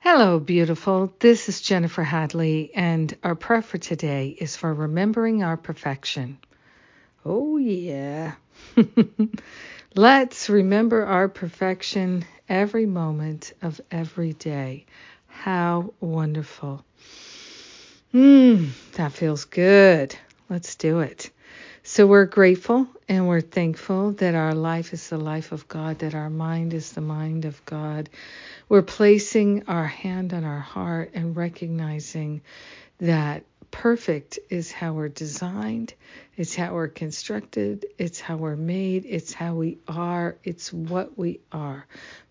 Hello, beautiful. This is Jennifer Hadley, and our prayer for today is for remembering our perfection. Oh, yeah. Let's remember our perfection every moment of every day. How wonderful. Mmm, that feels good. Let's do it. So we're grateful and we're thankful that our life is the life of God, that our mind is the mind of God. We're placing our hand on our heart and recognizing that perfect is how we're designed, it's how we're constructed, it's how we're made, it's how we are, it's what we are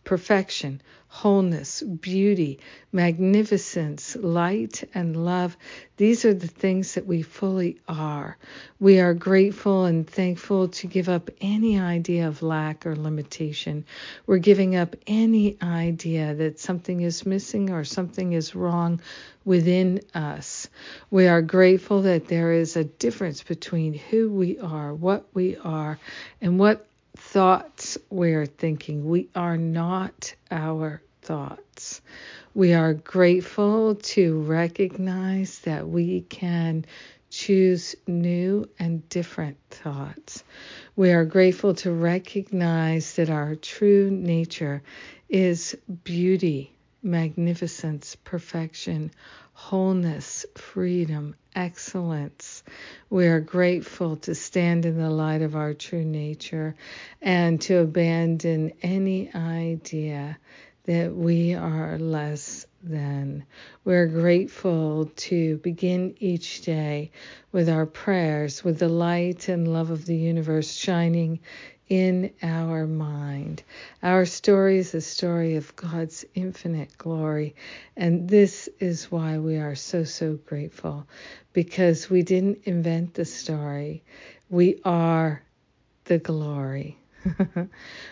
perfection, wholeness, beauty, magnificence, light, and love. These are the things that we fully are. We are grateful and thankful to give up any idea of lack or limitation. We're giving up any idea that something is missing or something is wrong within us. We are grateful that there is a difference between who we are, what we are, and what thoughts we're thinking. We are not our thoughts. We are grateful to recognize that we can choose new and different thoughts. We are grateful to recognize that our true nature is beauty, magnificence, perfection, wholeness, freedom, excellence. We are grateful to stand in the light of our true nature and to abandon any idea that we are less than. We're grateful to begin each day with our prayers, with the light and love of the universe shining in our mind. Our story is a story of God's infinite glory, and this is why we are so, so grateful because we didn't invent the story. We are the glory.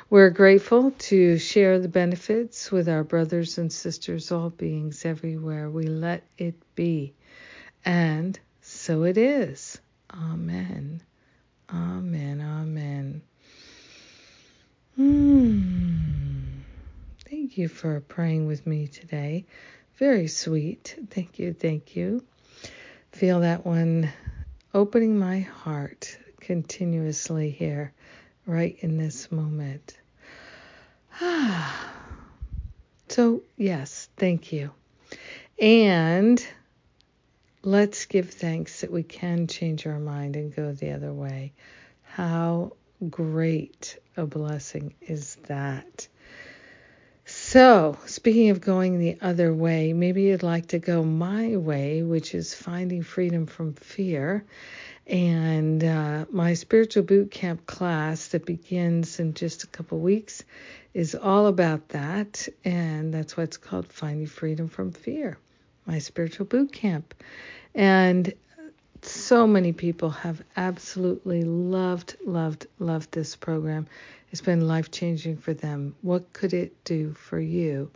We're grateful to share the benefits with our brothers and sisters, all beings everywhere. We let it be. And so it is. Amen. Amen. Amen. Hmm. Thank you for praying with me today. Very sweet. Thank you. Thank you. Feel that one opening my heart continuously here, right in this moment. So, yes, thank you. And let's give thanks that we can change our mind and go the other way. How great a blessing is that? So, speaking of going the other way, maybe you'd like to go my way, which is finding freedom from fear. And uh, my spiritual boot camp class that begins in just a couple weeks is all about that. And that's why it's called Finding Freedom from Fear, my spiritual boot camp. And so many people have absolutely loved, loved, loved this program. It's been life changing for them. What could it do for you?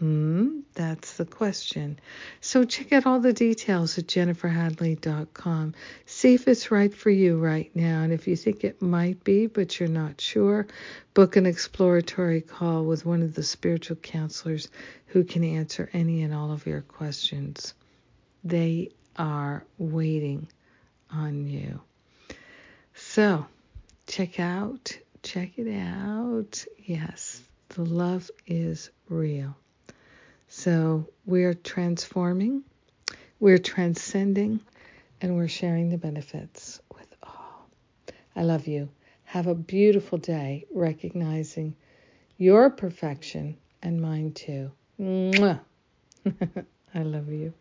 Hmm, that's the question. So check out all the details at jenniferhadley.com. See if it's right for you right now. And if you think it might be, but you're not sure, book an exploratory call with one of the spiritual counselors who can answer any and all of your questions. They are waiting on you. So, check out, check it out. Yes, the love is real. So, we're transforming, we're transcending, and we're sharing the benefits with all. I love you. Have a beautiful day, recognizing your perfection and mine too. Mwah. I love you.